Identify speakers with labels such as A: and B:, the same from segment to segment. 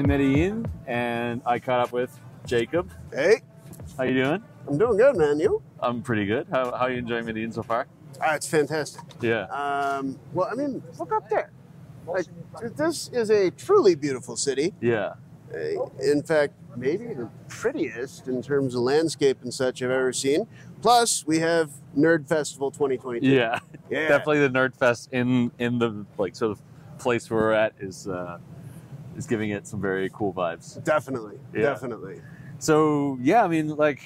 A: Cosmoverse in Medellin, and I caught up with Jacob.
B: Hey,
A: How you doing?
B: I'm doing good, man. You?
A: I'm pretty good. How how you enjoying Medellin so far?
B: Ah, it's fantastic.
A: Yeah.
B: Um, well, I mean, look up there. Like, this is a truly beautiful city.
A: Yeah.
B: Uh, In fact, maybe the prettiest in terms of landscape and such I've ever seen. Plus, we have Nerd Festival 2022.
A: Yeah.
B: Yeah.
A: Definitely the Nerd Fest in in the like sort of place where we're at is uh, is giving it some very cool vibes.
B: Definitely.
A: Yeah.
B: Definitely.
A: So yeah, I mean, like,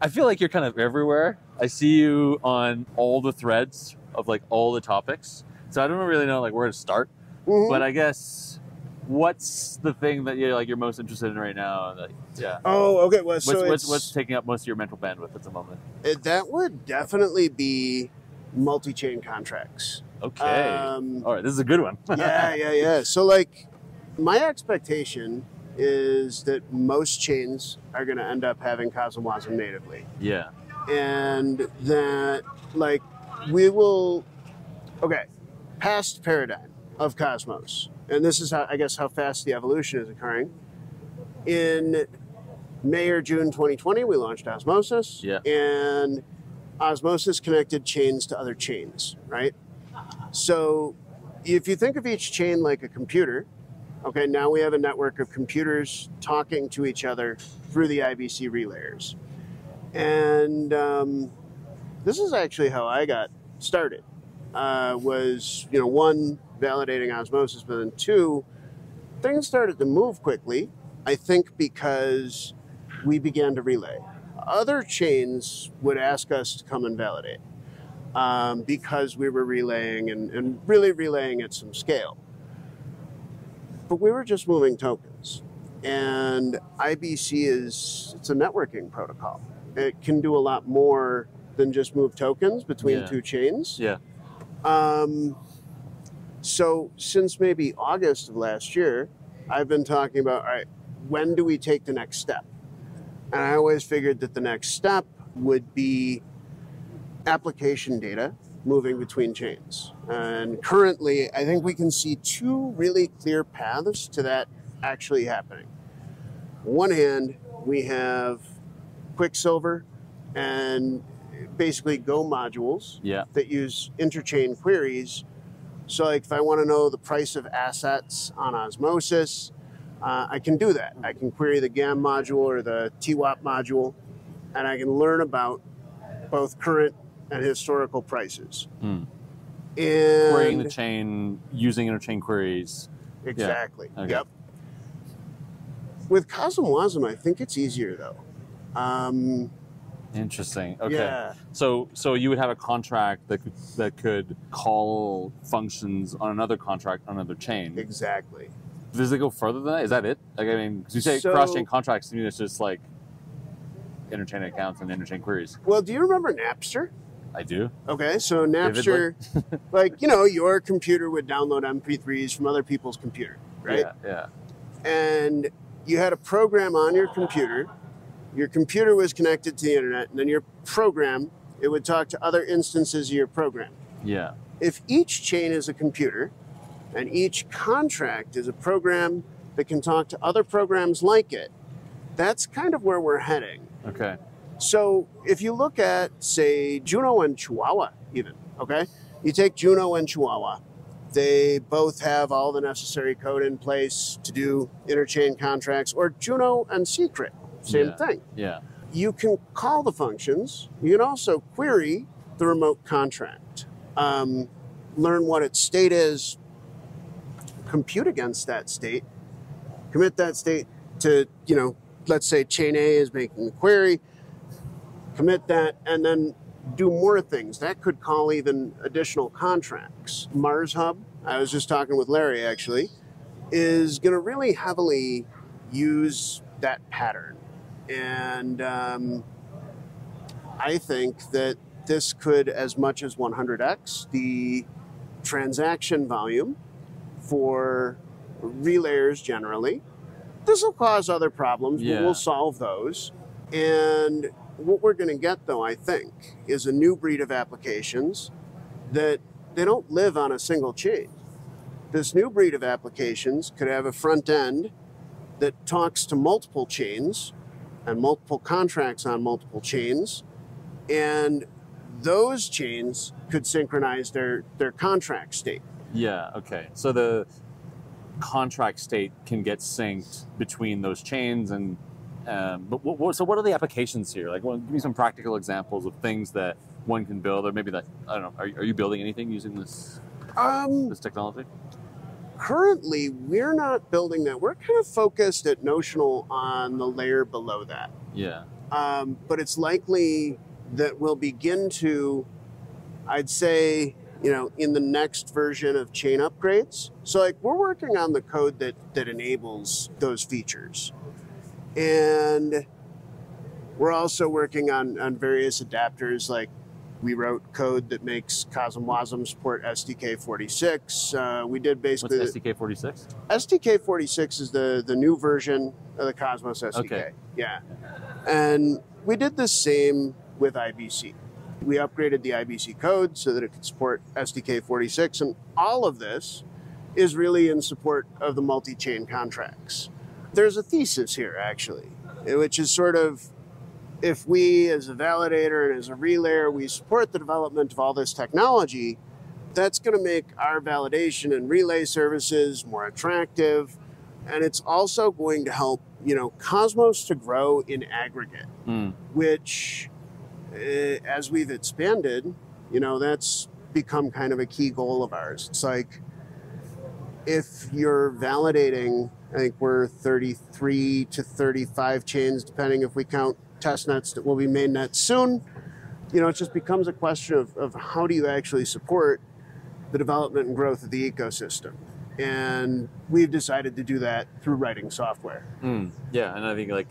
A: I feel like you're kind of everywhere. I see you on all the threads of like all the topics. So I don't really know like where to start.
B: Mhm.
A: But I guess what's the thing that you're like you're most interested in right now? Like, yeah.
B: oh, okay. Well,
A: What's,
B: so
A: what's, what's taking up most of your mental bandwidth at the moment?
B: it, that would definitely be multi-chain contracts.
A: Okay.
B: Um,
A: All right, this is a good one.
B: yeah, yeah, yeah. So, like, my expectation is that most chains are going to end up having CosmWasm natively,
A: yeah.
B: and that like we will. Okay, past paradigm of Cosmos, and this is how I guess how fast the evolution is occurring. In May or June 2020, we launched Osmosis,
A: Yeah.
B: and Osmosis connected chains to other chains, right? So if you think of each chain like a computer, okay, now we have a network of computers talking to each other through the IBC relayers. And um, this is actually how I got started. Uh, was you know one validating osmosis, but then two, things started to move quickly. I think because we began to relay. Other chains would ask us to come and validate um, because we were relaying and, and really relaying at some scale. But we were just moving tokens. And IBC is it's a networking protocol. It can do a lot more than just move tokens between
A: Yeah.
B: two chains.
A: Yeah.
B: Um, so since maybe August of last year, I've been talking about all right, when do we take the next step? And I always figured that the next step would be application data moving between chains. And currently, I think we can see two really clear paths to that actually happening. One hand, we have Quicksilver and basically Go modules
A: Yeah.
B: that use interchain queries. So, like, if I want to know the price of assets on Osmosis, uh, I can do that. I can query the GAMM module or the TWAP module, and I can learn about both current and historical prices.
A: Hmm.
B: And
A: Querying the chain using interchain queries.
B: exactly.
A: Okay.
B: Yep. With Cosmwasm, I think it's easier though. Um,
A: Interesting. Okay.
B: Yeah.
A: So so you would have a contract that could, that could call functions on another contract on another chain.
B: Exactly.
A: Does it go further than that? Is that it? Like I mean, you say
B: So-
A: cross chain contracts to me, it's just like interchain accounts and interchain queries.
B: Well, do you remember Napster?
A: I do.
B: Okay, so Napster, like, you know, your computer would download MP3s from other people's computer, right?
A: Yeah. Yeah.
B: And you had a program on your computer. Your computer was connected to the internet, and then your program, it would talk to other instances of your program.
A: Yeah.
B: If each chain is a computer and each contract is a program that can talk to other programs like it, that's kind of where we're heading.
A: Okay.
B: So if you look at, say, Juno and Chihuahua, even, okay? You take Juno and Chihuahua, they both have all the necessary code in place to do interchain contracts, or Juno and Secret, same
A: Yeah.
B: thing.
A: Yeah.
B: You can call the functions, you can also query the remote contract, um, learn what its state is, compute against that state, commit that state to, you know, let's say chain A is making the query, commit that, and then do more things. That could call even additional contracts. Mars Hub, I was just talking with Larry actually, is going to really heavily use that pattern. And um, I think that this could, as much as 100x, the transaction volume for relayers generally. This will cause other problems, but we'll solve those. And what we're going to get, though, I think, is a new breed of applications that they don't live on a single chain. this new breed of applications could have a front end that talks to multiple chains and multiple contracts on multiple chains, and those chains could synchronize their, their contract state.
A: Yeah. Okay. So the contract state can get synced between those chains, and um, but what, what, so what are the applications here? Like, well, give me some practical examples of things that one can build, or maybe that I don't know. Are, are you building anything using this
B: Um,
A: this technology?
B: currently, we're not building that. We're kind of focused at Notional on the layer below that.
A: Yeah.
B: um, but it's likely that we'll begin to, I'd say, you know, in the next version of chain upgrades. So, like, we're working on the code that that enables those features, and we're also working on on various adapters. Like, we wrote code that makes CosmWasm support SDK 46. Uh, we did
A: What's
B: basically
A: SDK forty six?
B: SDK 46 is the, the new version of the Cosmos SDK.
A: Okay.
B: Yeah. And we did the same with IBC. We upgraded the IBC code so that it could support SDK 46. And all of this is really in support of the multi chain contracts. There's a thesis here, actually, which is sort of if we, as a validator and as a relayer, we support the development of all this technology, that's going to make our validation and relay services more attractive and it's also going to help you know cosmos to grow in aggregate
A: Mm.
B: which uh, as we've expanded you know that's become kind of a key goal of ours it's like if you're validating i think we're 33 to 35 chains depending if we count test nets that will be mainnet soon you know it just becomes a question of, of how do you actually support the development and growth of the ecosystem and we've decided to do that through writing software
A: Mm. Yeah, and I think like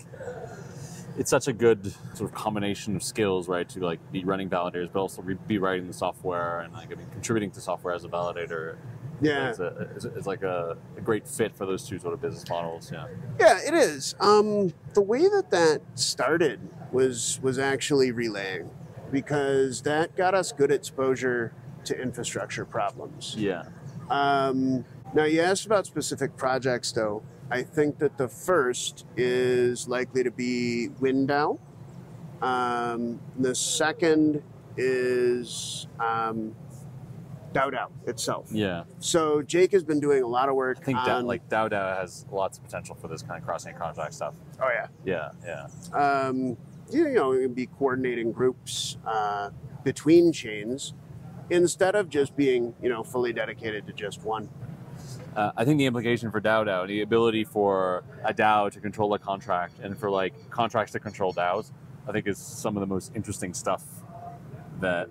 A: it's such a good sort of combination of skills, right? To like be running validators, but also be writing the software and like I mean, contributing to software as a validator.
B: Yeah
A: it's, a, it's, it's like a, a great fit for those two sort of business models. Yeah.
B: Yeah, it is. Um, the way that that started was was actually relaying, because that got us good exposure to infrastructure problems.
A: Yeah.
B: Um, now, you asked about specific projects, though. I think that the first is likely to be WynDAO. Um, the second is um, DAO itself.
A: Yeah.
B: So Jake has been doing a lot of work
A: I think
B: on.
A: that, like DAO DAO has lots of potential for this kind of crossing contract stuff.
B: oh yeah.
A: Yeah. Yeah.
B: um, you know, it be coordinating groups uh, between chains instead of just being, you know, fully dedicated to just one.
A: Uh, I think the implication for DAO the ability for a DAO to control a contract and for like contracts to control DAOs, I think is some of the most interesting stuff that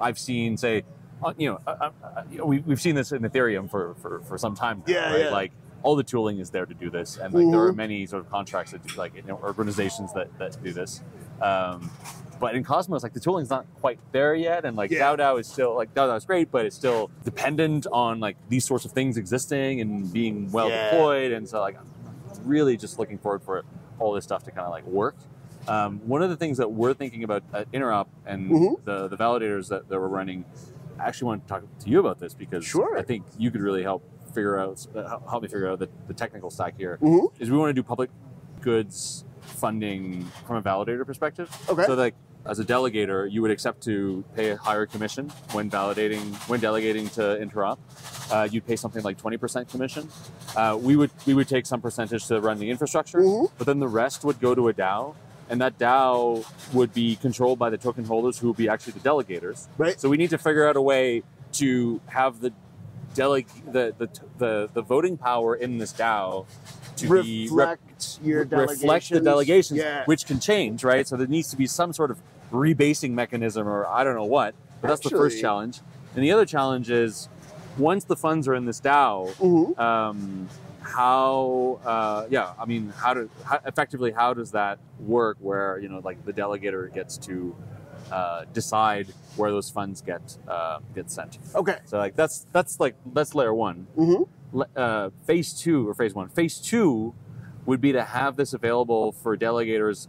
A: I've seen. Say, you know, uh, uh, you know, we, we've seen this in Ethereum for, for, for some time now,
B: Yeah,
A: right?
B: yeah.
A: Like all the tooling is there to do this, and like there are
B: Mhm.
A: many sort of contracts that do, like you know organizations that that do this. Um, but in Cosmos, like the tooling's not quite there yet, and like
B: Yeah.
A: DAO is still like DAO is great, but it's still dependent on like these sorts of things existing and being well
B: Yeah.
A: deployed. And so like I'm really just looking forward for all this stuff to kind of like work. Um, one of the things that we're thinking about at Interop and
B: Mhm.
A: the the validators that, that we're running, I actually want to talk to you about this because
B: Sure.
A: I think you could really help figure out uh, help- me figure out the, the technical stack here.
B: Mhm.
A: Is we want to do public goods funding from a validator perspective.
B: Okay.
A: So like as a delegator, you would accept to pay a higher commission when validating when delegating to Interop. Uh, you'd pay something like twenty percent commission. Uh, we would we would take some percentage to run the infrastructure,
B: Mhm.
A: but then the rest would go to a DAO, and that DAO would be controlled by the token holders, who would be actually the delegators.
B: Right.
A: So we need to figure out a way to have the deleg the the the, the voting power in this DAO to be rep-
B: Reflect your
A: re- reflect the
B: delegations. Yeah.
A: which can change, right? So there needs to be some sort of rebasing mechanism, or I don't know what. But that's the first challenge. And the other challenge is once the funds are in this DAO,
B: Mhm.
A: um, how? Uh, yeah, I mean, how do how, effectively how does that work? Where you know, like the delegator gets to uh, decide where those funds get uh, get sent.
B: Okay.
A: So like that's that's like that's layer one
B: Mhm.
A: uh, phase two or phase one. Phase two would be to have this available for delegators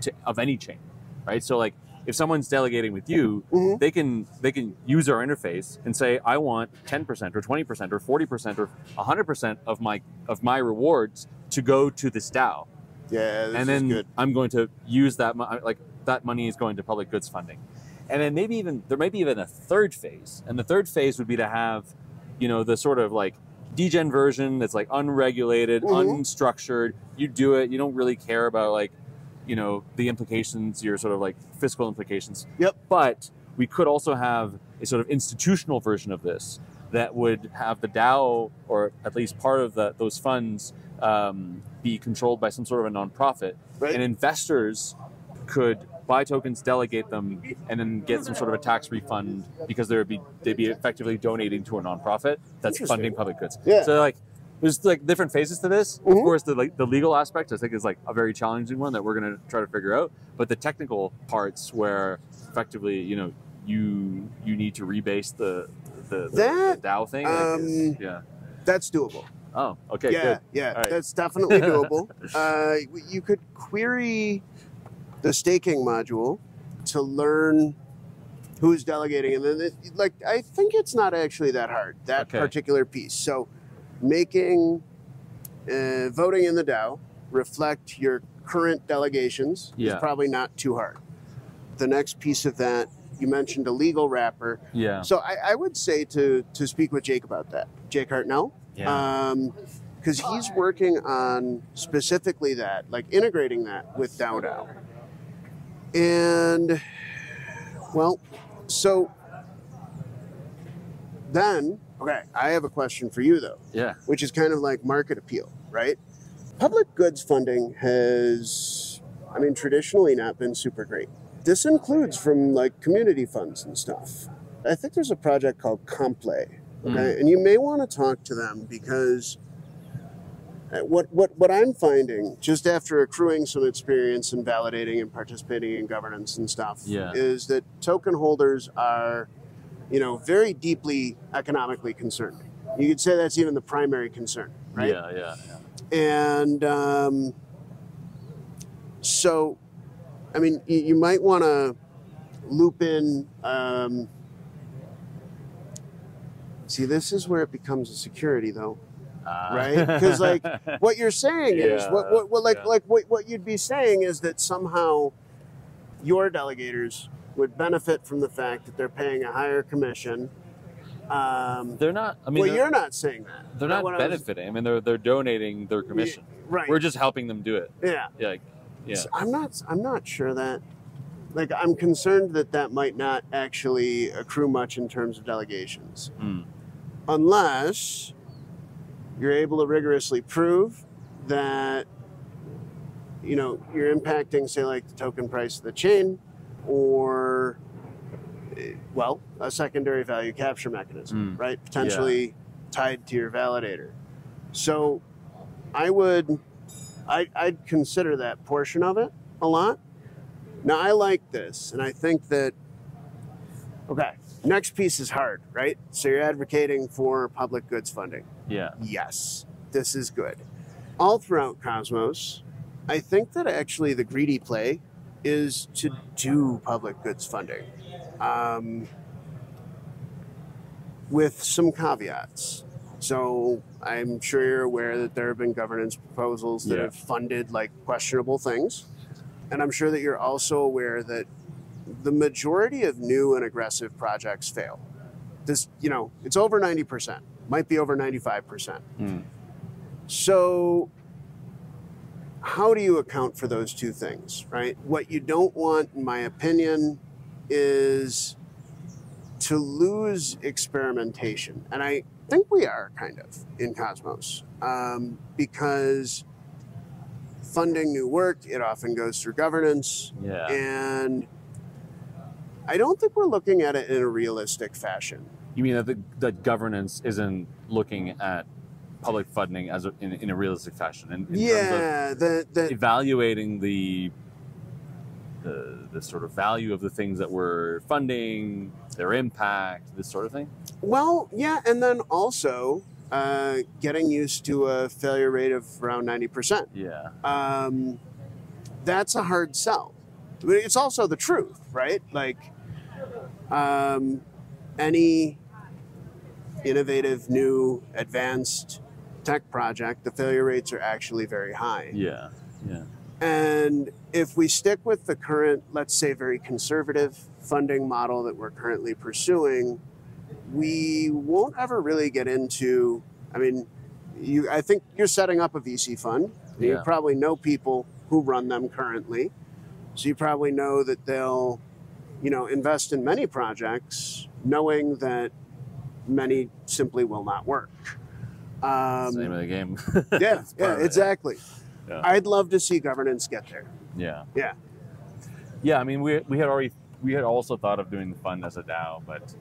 A: to, of any chain, right? So like if someone's delegating with you,
B: Mhm.
A: they can they can use our interface and say, I want 10% or 20% or 40% or 100% of my of my rewards to go to this DAO.
B: Yeah, this
A: and then. I'm going to use that like that money is going to public goods funding, and then maybe even there might be even a third phase, and the third phase would be to have, you know, the sort of like degen version that's like unregulated,
B: Mhm.
A: unstructured. You do it, you don't really care about like, you know, the implications, your sort of like fiscal implications.
B: Yep.
A: But we could also have a sort of institutional version of this that would have the DAO or at least part of the, those funds um, be controlled by some sort of a nonprofit,
B: Right.
A: and investors could buy tokens, delegate them, and then get some sort of a tax refund because they would be they'd be effectively donating to a nonprofit that's funding public goods.
B: Yeah.
A: So like. There's like different phases to this. Of
B: Mhm.
A: course, the like the legal aspect I think is like a very challenging one that we're going to try to figure out. But the technical parts, where effectively, you know, you you need to rebase the the, the,
B: That,
A: the DAO thing. like, is-
B: um,
A: yeah.
B: That's doable.
A: Oh, okay,
B: yeah,
A: good.
B: yeah,
A: right.
B: that's definitely doable. uh, you could query the staking module to learn who's delegating, and then it, like I think it's not actually that hard that
A: Okay.
B: particular piece. So, making uh, voting in the DAO reflect your current delegations
A: Yeah.
B: is probably not too hard. The next piece of that you mentioned a legal wrapper.
A: Yeah.
B: So I, I would say to to speak with Jake about that, Jake Hartnell
A: Yeah.
B: because he's working on specifically that, like integrating that with DAO And well, so then, okay, I have a question for you though,
A: yeah.
B: which is kind of like market appeal, right? Public goods funding has, I mean, traditionally not been super great. This includes from like community funds and stuff. I think there's a project called Complay, okay, and you may want to talk to them because uh, what what what I'm finding just after accruing some experience and validating and participating in governance and stuff
A: Yeah.
B: is that token holders are, you know, very deeply economically concerned. You could say that's even the primary concern, right?
A: Yeah. Yeah. Yeah.
B: And um, so, I mean, you, you might want to loop in. Um, see, this is where it becomes a security, though. right? Because, like, What you're saying is, what, what, what like,
A: yeah.
B: like what, what you'd be saying is that somehow your delegators would benefit from the fact that they're paying a higher commission. Um,
A: they're not. I mean,
B: well, you're not saying that.
A: they're
B: Not
A: not
B: what I was-
A: benefiting. I mean, they're they're donating their commission.
B: right?
A: We're just helping them do it.
B: yeah.
A: Yeah. Like, yeah.
B: So I'm not. I'm not sure that. Like, I'm concerned that that might not actually accrue much in terms of delegations,
A: Mm.
B: unless you're able to rigorously prove that you know you're impacting, say, like the token price of the chain, or eh, well, a secondary value capture mechanism,
A: Mm.
B: right? Potentially tied to your validator. So, I would. I, I'd consider that portion of it a lot. Now, I like this, and I think that, okay, next piece is hard, right? So you're advocating for public goods funding.
A: Yeah.
B: Yes, this is good. All throughout Cosmos, I think that actually the greedy play is to do public goods funding um, with some caveats. So I'm sure you're aware that there have been governance proposals that
A: Yeah.
B: have funded like questionable things. And I'm sure that you're also aware that the majority of new and aggressive projects fail. This, you know, it's over 90%, might be over 95%.
A: Mm.
B: So, how do you account for those two things, right? What you don't want, in my opinion, is to lose experimentation. And I think we are kind of in Cosmos um, because funding new work, it often goes through governance.
A: Yeah.
B: And I don't think we're looking at it in a realistic fashion.
A: You mean that the that governance isn't looking at public funding as a, in, in a realistic fashion, in, in
B: yeah, the, the,
A: evaluating the, the the sort of value of the things that we're funding, their impact, this sort of thing.
B: Well, yeah, and then also uh, getting used to a failure rate of around 90%.
A: Yeah.
B: Um, that's a hard sell. but it's also the truth, right? Like, um, any innovative, new, advanced tech project, the failure rates are actually very high.
A: Yeah. Yeah.
B: And if we stick with the current, let's say, very conservative funding model that we're currently pursuing, we won't ever really get into. I mean, you. I think you're setting up a VC fund.
A: Yeah.
B: You probably know people who run them currently, so you probably know that they'll, you know, invest in many projects, knowing that many simply will not work.
A: The name
B: Um,
A: of the game.
B: yeah, yeah,
A: of it, yeah.
B: exactly.
A: Yeah.
B: I'd love to see governance get there.
A: Yeah.
B: Yeah.
A: Yeah, I mean, we, we had already we had also thought of doing the fund as a DAO, but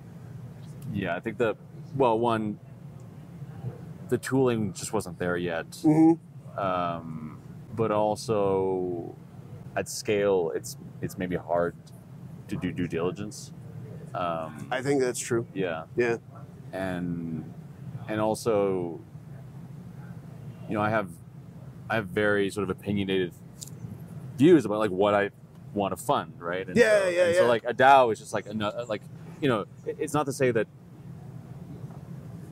A: yeah, I think the well, one, the tooling just wasn't there yet,
B: hmm
A: um, but also at scale, it's it's maybe hard to do due diligence. Um,
B: I think that's true.
A: yeah,
B: Yeah.
A: and and also, you know, I have I have very sort of opinionated views about like what I want to fund, right? And
B: Yeah,
A: so,
B: yeah,
A: and
B: yeah.
A: So like a DAO is just like another like you know, it's not to say that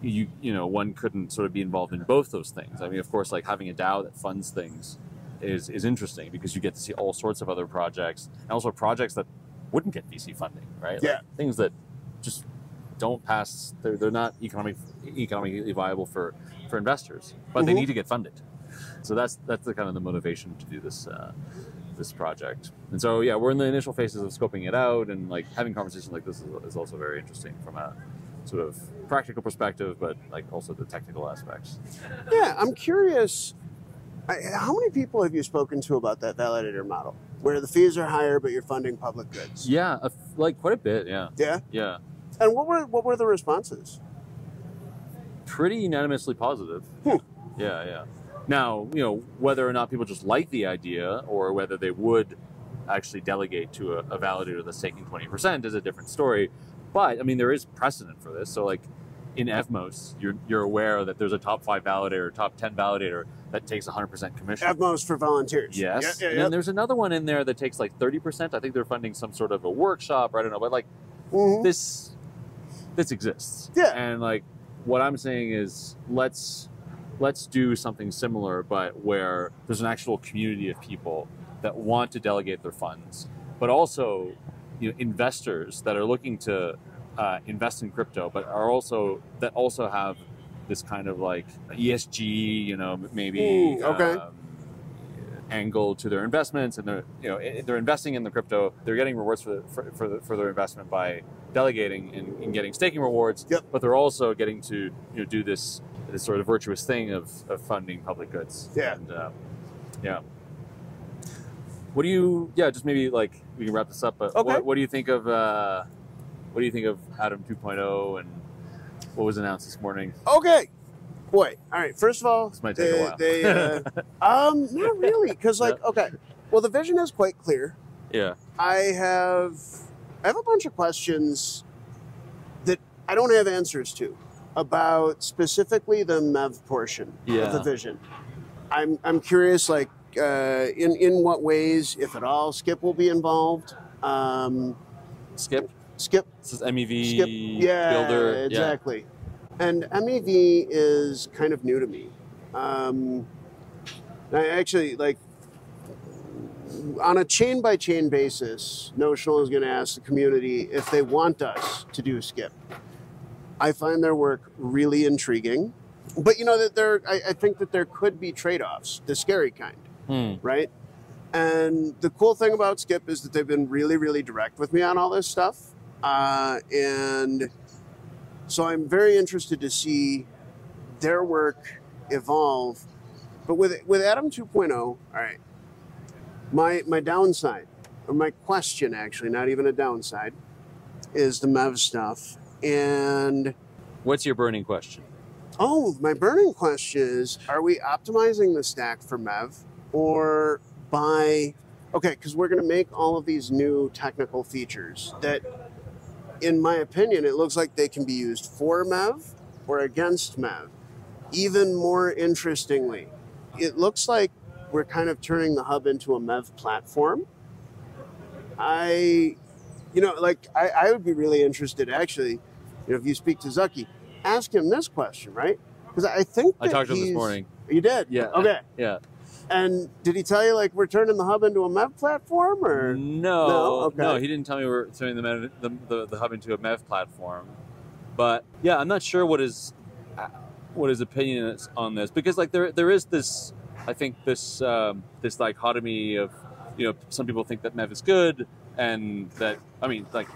A: you you know one couldn't sort of be involved in both those things. I mean, of course, like having a DAO that funds things is is interesting because you get to see all sorts of other projects and also projects that wouldn't get VC funding, right? Like,
B: Yeah.
A: things that just don't pass. They're, they're not economic economically viable for for investors, but they
B: Mhm.
A: need to get funded. So that's that's the kind of the motivation to do this uh, this project. And so yeah, we're in the initial phases of scoping it out, and like having conversations like this is, is also very interesting from a sort of practical perspective, but like also the technical aspects.
B: Yeah, I'm curious. How many people have you spoken to about that validator model, where the fees are higher but you're funding public goods?
A: Yeah, like quite a bit. Yeah,
B: Yeah.
A: yeah,
B: And what were what were the responses?
A: pretty unanimously positive.
B: Hmm.
A: Yeah, yeah. Now, you know, whether or not people just like the idea or whether they would actually delegate to a, a validator that's taking 20% is a different story. But, I mean, there is precedent for this. So, like, in Evmos, you're, you're aware that there's a top five validator, top 10 validator that takes 100% commission.
B: Atmos for volunteers.
A: Yes.
B: Yeah,
A: and
B: yeah,
A: then
B: yeah.
A: there's another one in there that takes like 30%. I think they're funding some sort of a workshop, or I don't know, but like,
B: Mhm.
A: this this exists.
B: Yeah.
A: And like what I'm saying is let's let's do something similar but where there's an actual community of people that want to delegate their funds, but also you know investors that are looking to uh, invest in crypto but are also that also have this kind of like ESG, you know, maybe
B: Ooh, okay.
A: um, angle to their investments and they're you know they're investing in the crypto they're getting rewards for, the, for, for, the, for their investment by delegating and, and getting staking rewards
B: Yep.
A: but they're also getting to you know do this this sort of virtuous thing of, of funding public goods
B: Yeah.
A: and um, yeah what do you yeah just maybe like we can wrap this up but
B: Okay.
A: what, what do you think of uh, what do you think of Atom 2.0 and what was announced this morning
B: Okay. Boy. All right. First of all,
A: This might take a while.
B: they uh, um, not really, because like, okay. Well, the vision is quite clear.
A: yeah
B: I have I have a bunch of questions that I don't have answers to about specifically the MEV portion of the vision. I'm I'm curious, like uh, in in what ways, if at all, Skip will be involved. Um,
A: skip
B: Skip,
A: this is MEV
B: Skip, yeah,
A: builder yeah.
B: exactly. And MEV is kind of new to me. Um, I actually like on a chain by chain basis. Notional is going to ask the community if they want us to do Skip. I find their work really intriguing, but you know that there. I, I think that there could be trade offs, the scary kind
A: Hmm.
B: right? And the cool thing about Skip is that they've been really, really direct with me on all this stuff. Uh, and so I'm very interested to see their work evolve. But with with Atom 2.0, all right, my my downside, or my question actually, not even a downside, is the MEV stuff. And
A: What's your burning question?
B: Oh, my burning question is are we optimizing the stack for MEV or by. Okay, because we're going to make all of these new technical features that, in my opinion, it looks like they can be used for MEV or against MEV. Even more interestingly, it looks like we're kind of turning the hub into a MEV platform. I, you know, like I, I would be really interested actually, you know, if you speak to Zaki, ask him this question, right? Because I think
A: I talked to him this morning.
B: You did?
A: Yeah.
B: Okay.
A: Yeah.
B: And did he tell you like we're turning the hub into a MEV platform or?
A: No,
B: No?
A: no, he didn't tell me we we're turning the, Mev, the, the, the hub into a Mev platform. But yeah, I'm not sure what his uh, what his opinion is on this because like there there is this I think this um, this dichotomy of you know some people think that Mev is good and that I mean like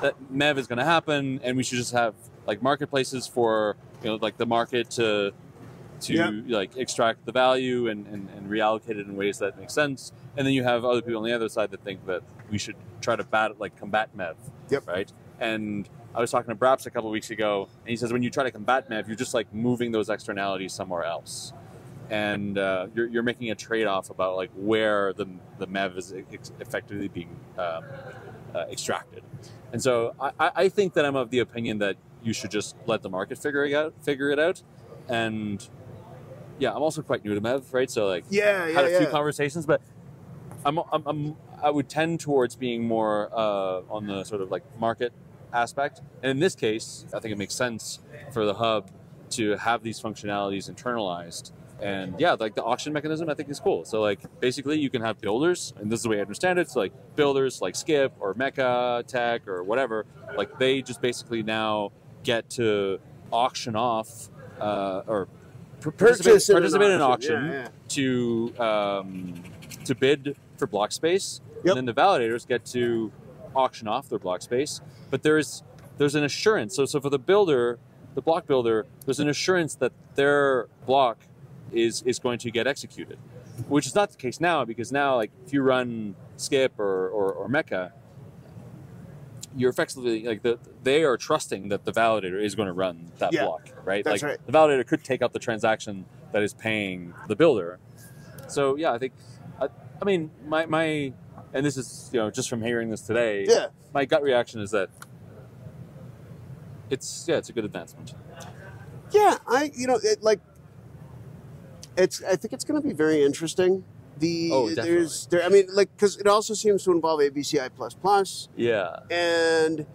A: that Mev is going to happen and we should just have like marketplaces for you know like the market to to
B: Yeah.
A: like extract the value and, and, and reallocate it in ways that make sense. And then you have other people on the other side that think that we should try to bat like combat Mev.
B: Yep.
A: Right. And I was talking to Braps a couple weeks ago, and he says when you try to combat Mev, you're just like moving those externalities somewhere else, and uh, you're, you're making a trade off about like where the the Mev is ex- effectively being um, uh, extracted. And so I, I think that I'm of the opinion that you should just let the market figure it out, figure it out, and yeah, I'm also quite new to Mev, right? So like
B: Yeah, yeah,
A: had a few conversations, but I'm, I'm, I'm I would tend towards being more uh, on the sort of like market aspect. And in this case, I think it makes sense for the hub to have these functionalities internalized. And yeah, like the auction mechanism, I think is cool. So like basically, you can have builders, and this is the way I understand it. So like builders, like Skip or Mekatek or whatever, like they just basically now get to auction off uh, or participate,
B: Purchase in an
A: participate in an
B: auction,
A: auction
B: yeah, yeah.
A: to um, to bid for block space,
B: Yep.
A: and then the validators get to auction off their block space. But there's there's an assurance. So so for the builder, the block builder, there's an assurance that their block is is going to get executed, which is not the case now because now like if you run Skip or or, or Mecha. You're effectively like the, they are trusting that the validator is going to run that
B: Yeah,
A: block, right?
B: that's
A: like
B: right.
A: the validator could take out the transaction that is paying the builder. So yeah, I think, I, I mean, my my, and this is you know just from hearing this today,
B: Yeah.
A: my gut reaction is that it's yeah, it's a good advancement.
B: Yeah, I you know it, like it's. I think it's going to be very interesting. The
A: Oh, definitely.
B: there's there. I mean, like because it also seems to involve ABCI plus plus
A: Yeah,
B: and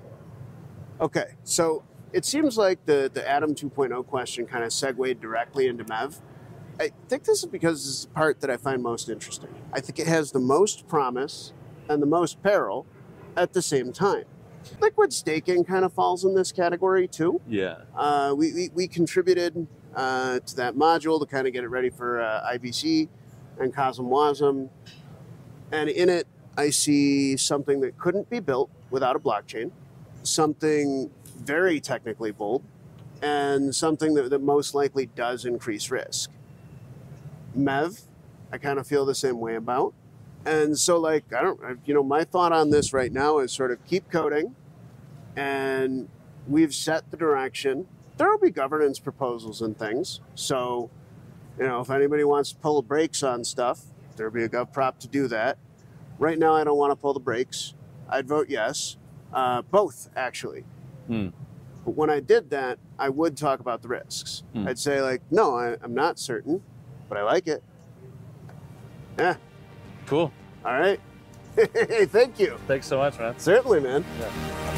B: okay, so it seems like the the Atom 2.0 question kind of segued directly into Mev. I think this is because this is the part that I find most interesting. I think it has the most promise and the most peril at the same time. Liquid staking kind of falls in this category too.
A: yeah,
B: Uh, we, we, we contributed uh, to that module to kind of get it ready for uh, IBC and CosmWasm. And in it, I see something that couldn't be built without a blockchain, something very technically bold, and something that, that most likely does increase risk. Mev, I kind of feel the same way about. And so, like, I don't, you know, my thought on this right now is sort of keep coding, and we've set the direction. There will be governance proposals and things. So, you know, if anybody wants to pull the brakes on stuff, there'll be a gov prop to do that. Right now, I don't want to pull the brakes. I'd vote yes. Uh, both, actually.
A: Hmm.
B: But when I did that, I would talk about the risks.
A: Hmm.
B: I'd say, like, no, I, I'm not certain, but I like it. Yeah.
A: cool.
B: All right. hey, thank you.
A: Thanks so much, man.
B: Certainly, man.
A: Yeah.